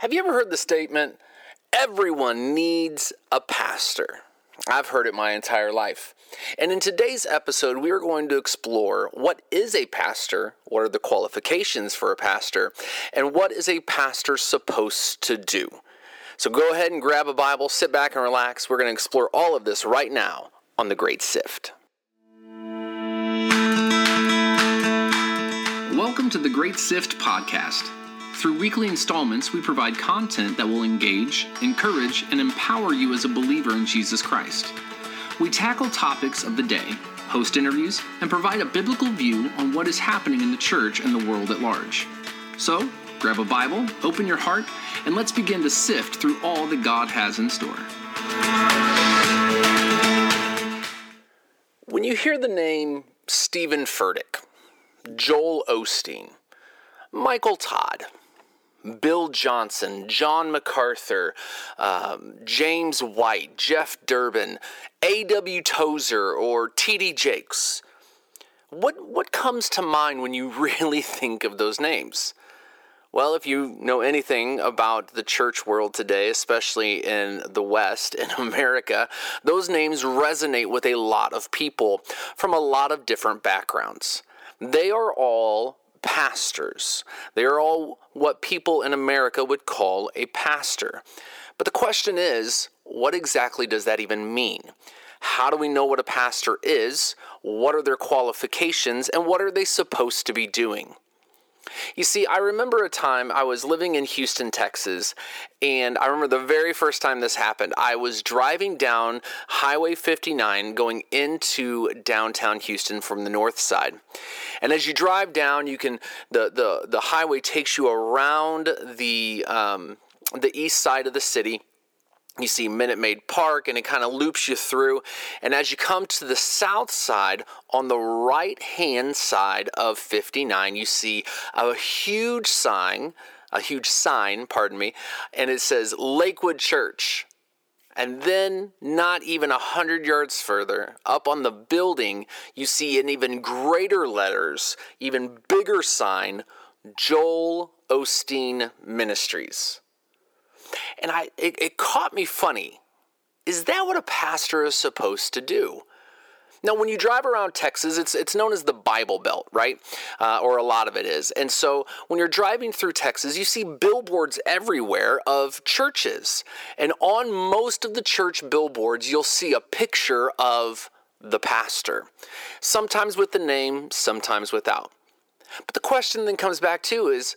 Have you ever heard the statement, everyone needs a pastor? I've heard it my entire life. And in today's episode, we are going to explore what is a pastor, what are the qualifications for a pastor, and what is a pastor supposed to do. So go ahead and grab a Bible, sit back and relax. We're going to explore all of this right now on The Great Sift. Welcome to The Great Sift podcast. Through weekly installments, we provide content that will engage, encourage, and empower you as a believer in Jesus Christ. We tackle topics of the day, host interviews, and provide a biblical view on what is happening in the church and the world at large. So, grab a Bible, open your heart, and let's begin to sift through all that God has in store. When you hear the name Steven Furtick, Joel Osteen, Michael Todd, Bill Johnson, John MacArthur, um, James White, Jeff Durbin, A.W. Tozer, or T.D. Jakes. What, what comes to mind when you really think of those names? Well, if you know anything about the church world today, especially in the West, in America, those names resonate with a lot of people from a lot of different backgrounds. They are all pastors. They are all what people in America would call a pastor. But the question is, what exactly does that even mean? How do we know what a pastor is? What are their qualifications? And what are they supposed to be doing? You see, I remember a time I was living in Houston, Texas, and I remember the very first time this happened. I was driving down Highway 59 going into downtown Houston from the north side. And as you drive down, you can the the, the highway takes you around the um, the east side of the city you see Minute Maid Park, and it kind of loops you through. And as you come to the south side, on the right hand side of 59, you see a huge sign, a huge sign, pardon me, and it says Lakewood Church. And then, not even a hundred yards further, up on the building, you see in even greater letters, even bigger sign, Joel Osteen Ministries. And I, it, it caught me funny. Is that what a pastor is supposed to do? Now, when you drive around Texas, it's it's known as the Bible Belt, right? Uh, or a lot of it is. And so, when you're driving through Texas, you see billboards everywhere of churches, and on most of the church billboards, you'll see a picture of the pastor, sometimes with the name, sometimes without. But the question then comes back to is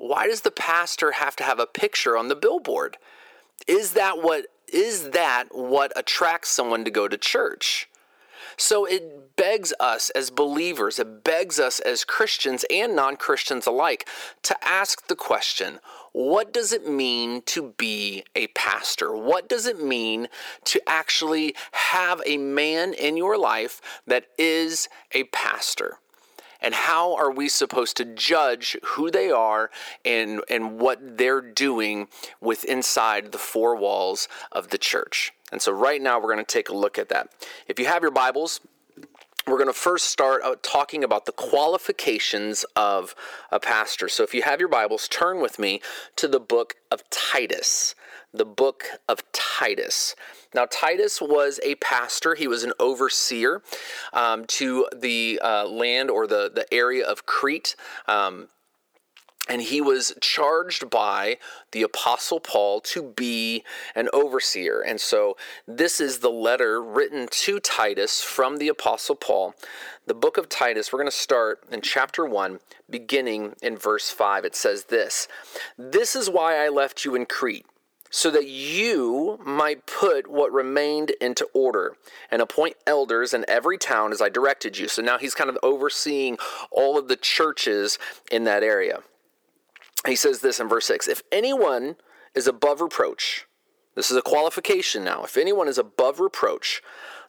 why does the pastor have to have a picture on the billboard? Is that what is that what attracts someone to go to church? So it begs us as believers, it begs us as Christians and non Christians alike to ask the question what does it mean to be a pastor? What does it mean to actually have a man in your life that is a pastor? And how are we supposed to judge who they are and and what they're doing with inside the four walls of the church. And so right now we're going to take a look at that. If you have your Bibles, we're going to first start talking about the qualifications of a pastor. So if you have your Bibles, turn with me to the book of Titus. The book of Titus. Now, Titus was a pastor, he was an overseer um, to the uh, land or the, the area of Crete. Um, and he was charged by the Apostle Paul to be an overseer. And so, this is the letter written to Titus from the Apostle Paul. The book of Titus, we're going to start in chapter 1, beginning in verse 5. It says this This is why I left you in Crete so that you might put what remained into order and appoint elders in every town as I directed you. So now he's kind of overseeing all of the churches in that area. He says this in verse 6 If anyone is above reproach, this is a qualification now. If anyone is above reproach,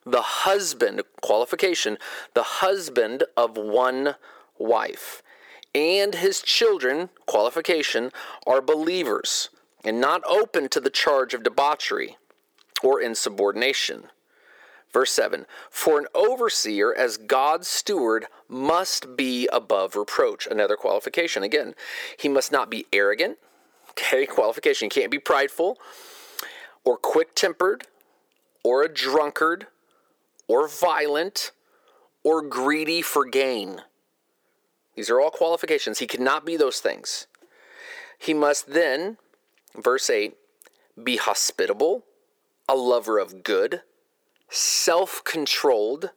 the husband, qualification, the husband of one wife, and his children, qualification, are believers and not open to the charge of debauchery or insubordination. Verse 7 For an overseer, as God's steward, must be above reproach. Another qualification. Again, he must not be arrogant, Okay, qualification. He can't be prideful or quick tempered or a drunkard or violent or greedy for gain. These are all qualifications. He cannot be those things. He must then, verse 8, be hospitable, a lover of good, self controlled,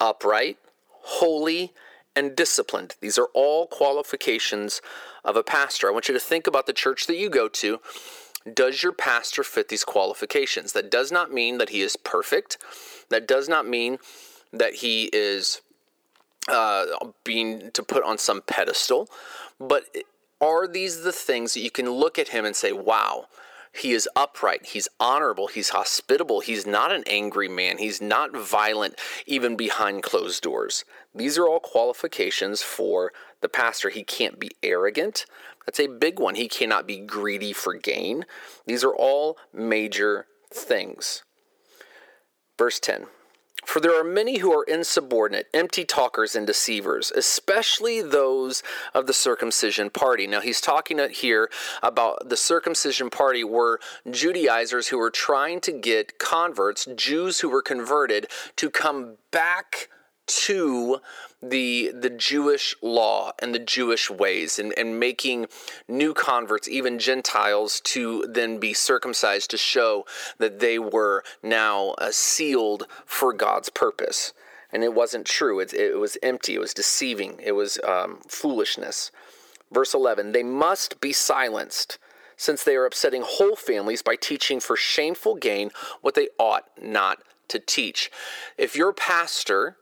upright, holy, and disciplined. These are all qualifications of a pastor. I want you to think about the church that you go to. Does your pastor fit these qualifications? That does not mean that he is perfect. That does not mean that he is uh, being to put on some pedestal. But are these the things that you can look at him and say, wow, he is upright, he's honorable, he's hospitable, he's not an angry man, he's not violent, even behind closed doors. These are all qualifications for the pastor. He can't be arrogant. That's a big one. He cannot be greedy for gain. These are all major things. Verse 10 for there are many who are insubordinate, empty talkers, and deceivers, especially those of the circumcision party. Now, he's talking here about the circumcision party were Judaizers who were trying to get converts, Jews who were converted, to come back to the the Jewish law and the Jewish ways and, and making new converts, even Gentiles, to then be circumcised to show that they were now uh, sealed for God's purpose. And it wasn't true. It, it was empty. It was deceiving. It was um, foolishness. Verse 11 They must be silenced since they are upsetting whole families by teaching for shameful gain what they ought not to teach. If your pastor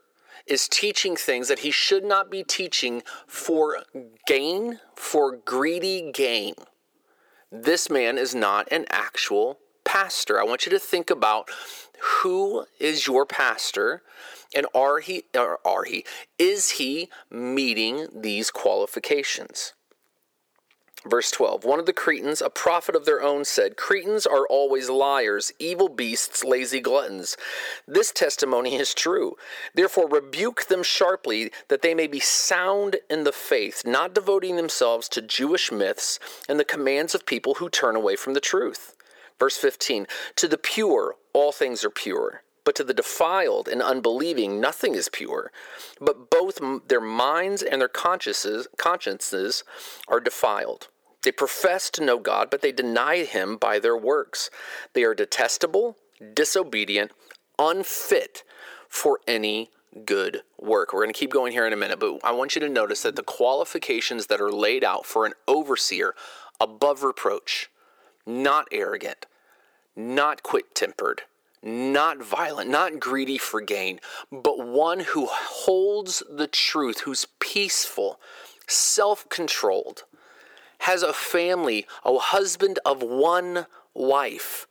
is teaching things that he should not be teaching for gain, for greedy gain. This man is not an actual pastor. I want you to think about who is your pastor and are he or are he is he meeting these qualifications? Verse 12 One of the Cretans, a prophet of their own, said, Cretans are always liars, evil beasts, lazy gluttons. This testimony is true. Therefore, rebuke them sharply, that they may be sound in the faith, not devoting themselves to Jewish myths and the commands of people who turn away from the truth. Verse 15 To the pure, all things are pure. But to the defiled and unbelieving, nothing is pure. But both their minds and their consciences, consciences are defiled. They profess to know God, but they deny Him by their works. They are detestable, disobedient, unfit for any good work. We're going to keep going here in a minute, but I want you to notice that the qualifications that are laid out for an overseer above reproach, not arrogant, not quick tempered, not violent, not greedy for gain, but one who holds the truth, who's peaceful, self controlled, has a family, a husband of one wife,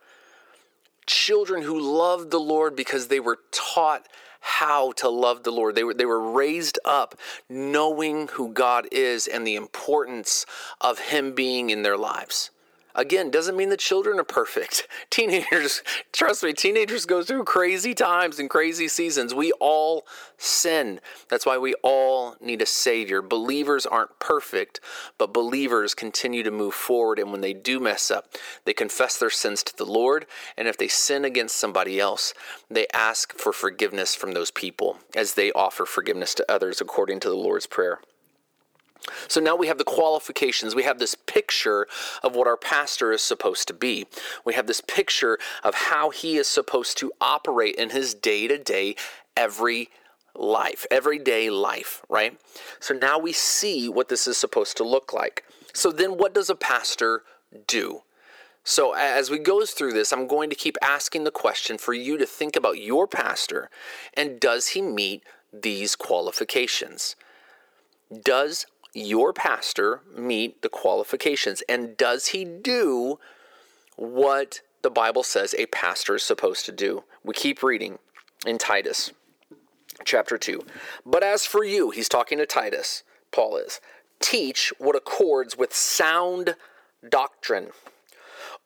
children who loved the Lord because they were taught how to love the Lord. They were, they were raised up knowing who God is and the importance of Him being in their lives. Again, doesn't mean the children are perfect. Teenagers, trust me, teenagers go through crazy times and crazy seasons. We all sin. That's why we all need a Savior. Believers aren't perfect, but believers continue to move forward. And when they do mess up, they confess their sins to the Lord. And if they sin against somebody else, they ask for forgiveness from those people as they offer forgiveness to others according to the Lord's Prayer. So now we have the qualifications. We have this picture of what our pastor is supposed to be. We have this picture of how he is supposed to operate in his day to day, every life, everyday life, right? So now we see what this is supposed to look like. So then what does a pastor do? So as we go through this, I'm going to keep asking the question for you to think about your pastor and does he meet these qualifications? Does your pastor meet the qualifications? And does he do what the Bible says a pastor is supposed to do? We keep reading in Titus chapter 2. But as for you, he's talking to Titus, Paul is, teach what accords with sound doctrine.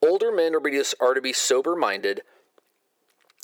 Older men are to be sober minded,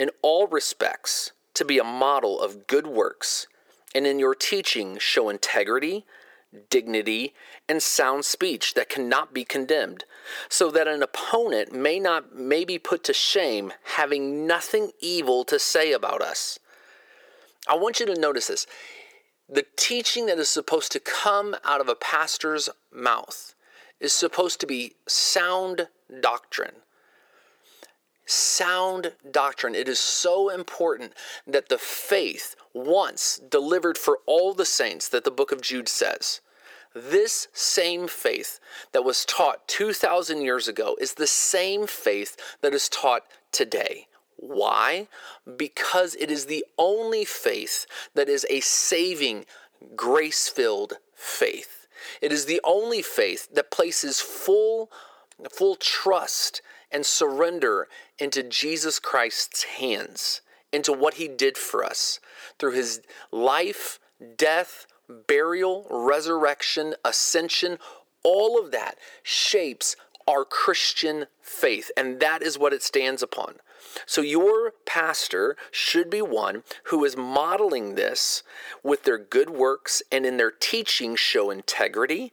in all respects to be a model of good works, and in your teaching show integrity, dignity, and sound speech that cannot be condemned, so that an opponent may not may be put to shame, having nothing evil to say about us. I want you to notice this. The teaching that is supposed to come out of a pastor's mouth is supposed to be sound doctrine sound doctrine. It is so important that the faith, once delivered for all the saints, that the book of Jude says, this same faith that was taught 2,000 years ago is the same faith that is taught today. Why? Because it is the only faith that is a saving, grace filled faith. It is the only faith that places full, full trust and surrender into Jesus Christ's hands, into what he did for us through his life, death, burial, resurrection, ascension, all of that shapes our Christian faith, and that is what it stands upon. So, your pastor should be one who is modeling this with their good works and in their teaching show integrity,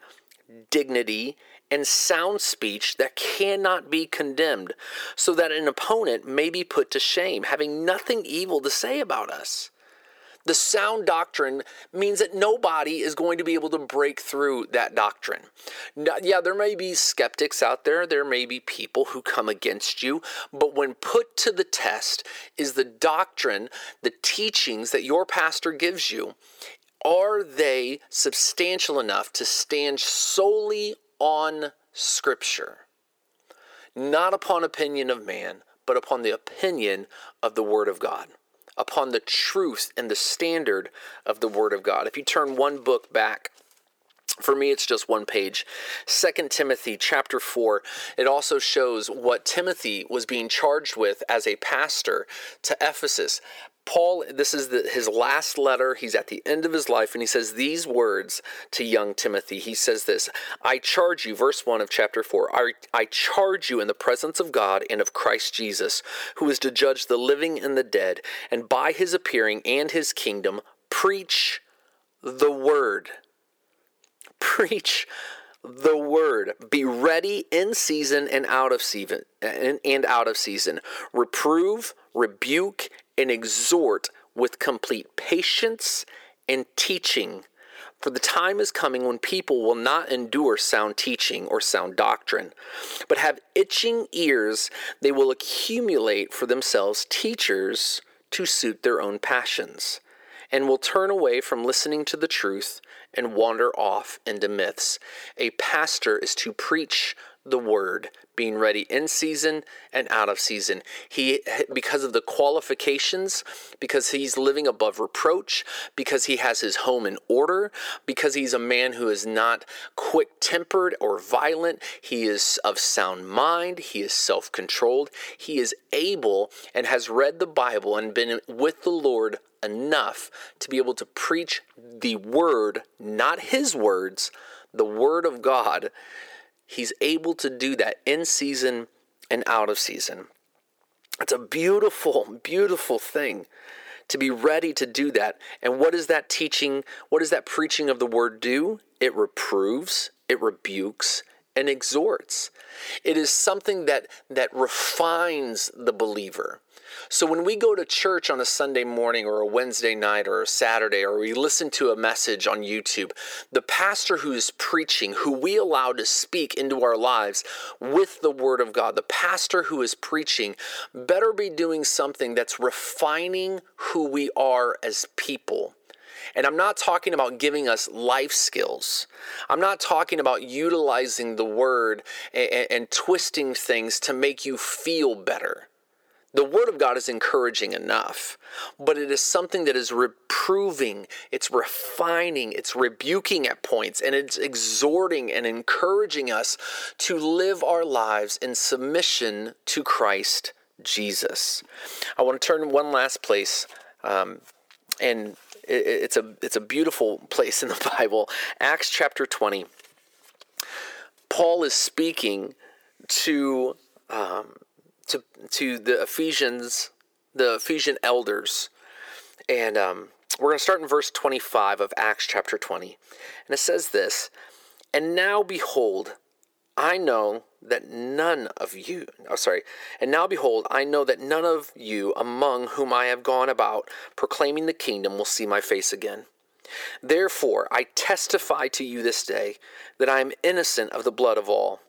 dignity, and sound speech that cannot be condemned, so that an opponent may be put to shame, having nothing evil to say about us. The sound doctrine means that nobody is going to be able to break through that doctrine. Yeah, there may be skeptics out there, there may be people who come against you, but when put to the test is the doctrine, the teachings that your pastor gives you, are they substantial enough to stand solely on Scripture, not upon opinion of man, but upon the opinion of the Word of God, upon the truth and the standard of the Word of God. If you turn one book back, for me it's just one page Second timothy chapter 4 it also shows what timothy was being charged with as a pastor to ephesus Paul, this is the, his last letter. He's at the end of his life, and he says these words to young Timothy. He says this I charge you, verse 1 of chapter 4, I, I charge you in the presence of God and of Christ Jesus, who is to judge the living and the dead, and by his appearing and his kingdom, preach the word. Preach the word. Be ready in season and out of season and, and out of season. Reprove, rebuke, and exhort with complete patience and teaching. For the time is coming when people will not endure sound teaching or sound doctrine, but have itching ears. They will accumulate for themselves teachers to suit their own passions, and will turn away from listening to the truth and wander off into myths. A pastor is to preach the word, being ready in season and out of season. He because of the qualifications, because he's living above reproach, because he has his home in order, because he's a man who is not quick-tempered or violent, he is of sound mind, he is self-controlled, he is able and has read the Bible and been with the Lord enough to be able to preach the word, not his words, the word of God He's able to do that in season and out of season. It's a beautiful, beautiful thing to be ready to do that. And what does that teaching, what does that preaching of the word do? It reproves, it rebukes, and exhorts. It is something that that refines the believer. So when we go to church on a Sunday morning or a Wednesday night or a Saturday, or we listen to a message on YouTube, the pastor who is preaching, who we allow to speak into our lives with the Word of God, the pastor who is preaching, better be doing something that's refining who we are as people. And I'm not talking about giving us life skills. I'm not talking about utilizing the word and, and, and twisting things to make you feel better. The Word of God is encouraging enough, but it is something that is reproving, it's refining, it's rebuking at points, and it's exhorting and encouraging us to live our lives in submission to Christ Jesus. I want to turn one last place, um, and it's a it's a beautiful place in the Bible. Acts chapter twenty. Paul is speaking to um, to to the Ephesians, the Ephesian elders, and um, we're going to start in verse 25 of Acts chapter 20, and it says this: "And now behold, I know that none of you, oh sorry, and now behold, I know that none of you among whom I have gone about proclaiming the kingdom will see my face again." Therefore, I testify to you this day that I am innocent of the blood of all.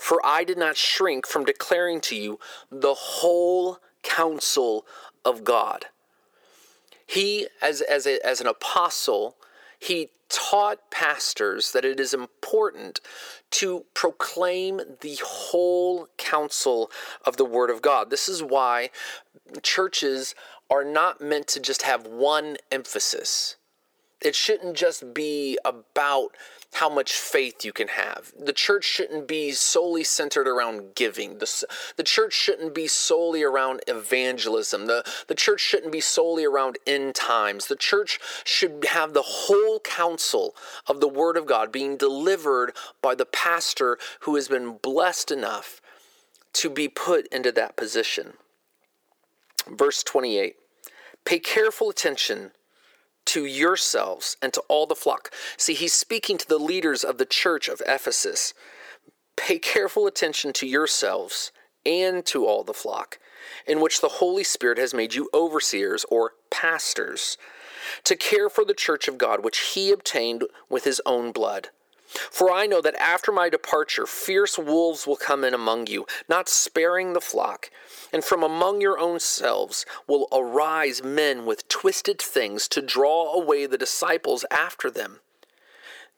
For I did not shrink from declaring to you the whole counsel of God. He, as, as, a, as an apostle, he taught pastors that it is important to proclaim the whole counsel of the Word of God. This is why churches are not meant to just have one emphasis. It shouldn't just be about how much faith you can have. The church shouldn't be solely centered around giving. The, the church shouldn't be solely around evangelism. The, the church shouldn't be solely around end times. The church should have the whole counsel of the Word of God being delivered by the pastor who has been blessed enough to be put into that position. Verse 28 Pay careful attention to yourselves and to all the flock. See, he's speaking to the leaders of the church of Ephesus. Pay careful attention to yourselves and to all the flock, in which the Holy Spirit has made you overseers or pastors, to care for the church of God, which he obtained with his own blood. For I know that after my departure, fierce wolves will come in among you, not sparing the flock. And from among your own selves will arise men with twisted things to draw away the disciples after them.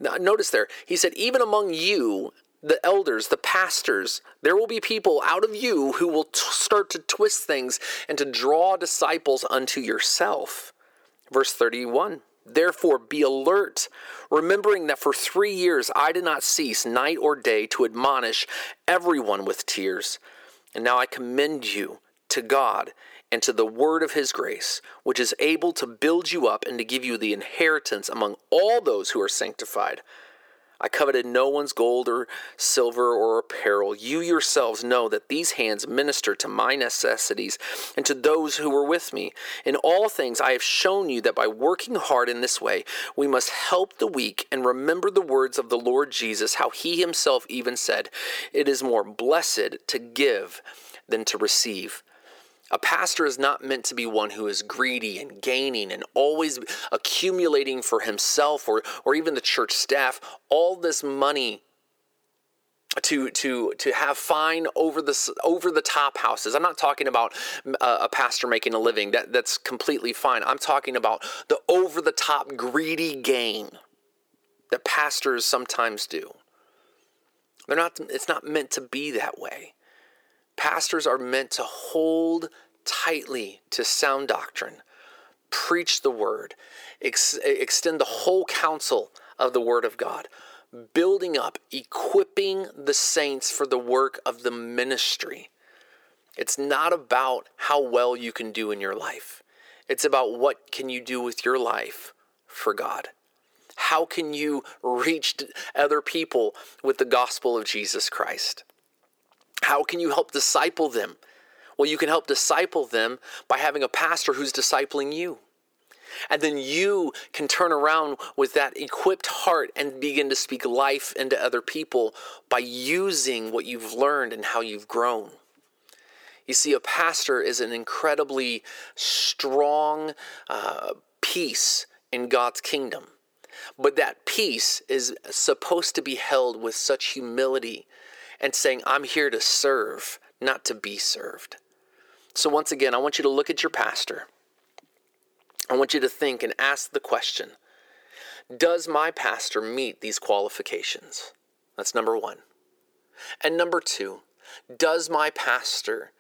Now, notice there, he said, even among you, the elders, the pastors, there will be people out of you who will t- start to twist things and to draw disciples unto yourself. Verse 31. Therefore, be alert, remembering that for three years I did not cease night or day to admonish everyone with tears. And now I commend you to God and to the word of his grace, which is able to build you up and to give you the inheritance among all those who are sanctified. I coveted no one's gold or silver or apparel. You yourselves know that these hands minister to my necessities and to those who were with me. In all things, I have shown you that by working hard in this way, we must help the weak and remember the words of the Lord Jesus, how he himself even said, It is more blessed to give than to receive. A pastor is not meant to be one who is greedy and gaining and always accumulating for himself or, or even the church staff all this money to to to have fine over the over the top houses. I'm not talking about a, pastor making a living. That that's completely fine. I'm talking about the over the top greedy gain that pastors sometimes do. They're not it's not meant to be that way. Pastors are meant to hold tightly to sound doctrine, preach the word, ex- extend the whole counsel of the word of God, building up, equipping the saints for the work of the ministry. It's not about how well you can do in your life. It's about what can you do with your life for God. How can you reach other people with the gospel of Jesus Christ? How can you help disciple them? Well, you can help disciple them by having a pastor who's discipling you. And then you can turn around with that equipped heart and begin to speak life into other people by using what you've learned and how you've grown. You see, a pastor is an incredibly strong uh, piece in God's kingdom. But that piece is supposed to be held with such humility and saying, I'm here to serve, not to be served. So, once again, I want you to look at your pastor. I want you to think and ask the question Does my pastor meet these qualifications? That's number one. And number two, does my pastor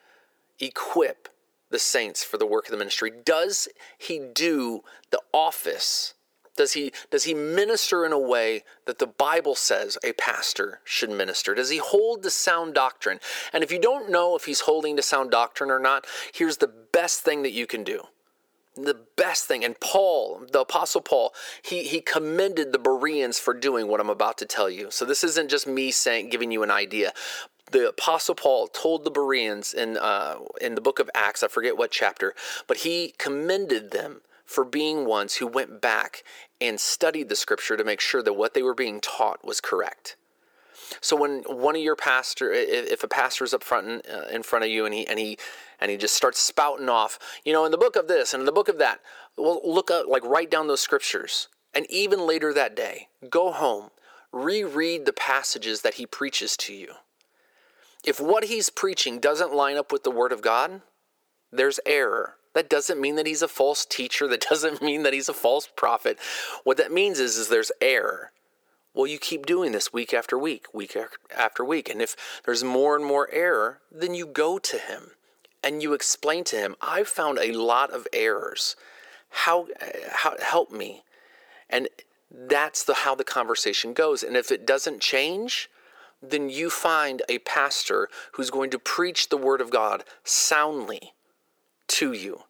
equip the saints for the work of the ministry? Does he do the office? Does he does he minister in a way that the Bible says a pastor should minister? Does he hold to sound doctrine? And if you don't know if he's holding to sound doctrine or not, here's the best thing that you can do. The best thing, and Paul, the Apostle Paul, he, he commended the Bereans for doing what I'm about to tell you. So this isn't just me saying, giving you an idea the apostle paul told the bereans in uh, in the book of acts i forget what chapter but he commended them for being ones who went back and studied the scripture to make sure that what they were being taught was correct. So when one of your pastor, if a pastor is up front in, uh, in front of you and he and he and he just starts spouting off, you know, in the book of this and in the book of that, well, look up, like write down those scriptures, and even later that day, go home, reread the passages that he preaches to you. If what he's preaching doesn't line up with the word of God, there's error. That doesn't mean that he's a false teacher. That doesn't mean that he's a false prophet. What that means is, is there's error. Well, you keep doing this week after week, week after week. And if there's more and more error, then you go to him and you explain to him, I've found a lot of errors. How, how help me? And that's the how the conversation goes. And if it doesn't change, then you find a pastor who's going to preach the word of God soundly to you.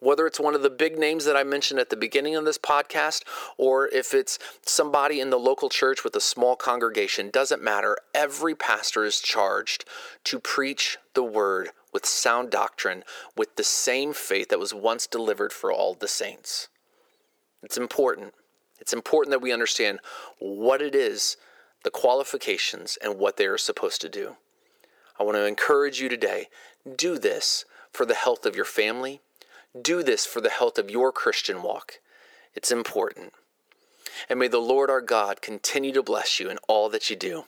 Whether it's one of the big names that I mentioned at the beginning of this podcast, or if it's somebody in the local church with a small congregation, doesn't matter. Every pastor is charged to preach the word with sound doctrine, with the same faith that was once delivered for all the saints. It's important. It's important that we understand what it is, the qualifications, and what they are supposed to do. I want to encourage you today do this for the health of your family. Do this for the health of your Christian walk. It's important. And may the Lord our God continue to bless you in all that you do.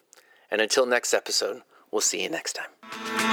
And until next episode, we'll see you next time.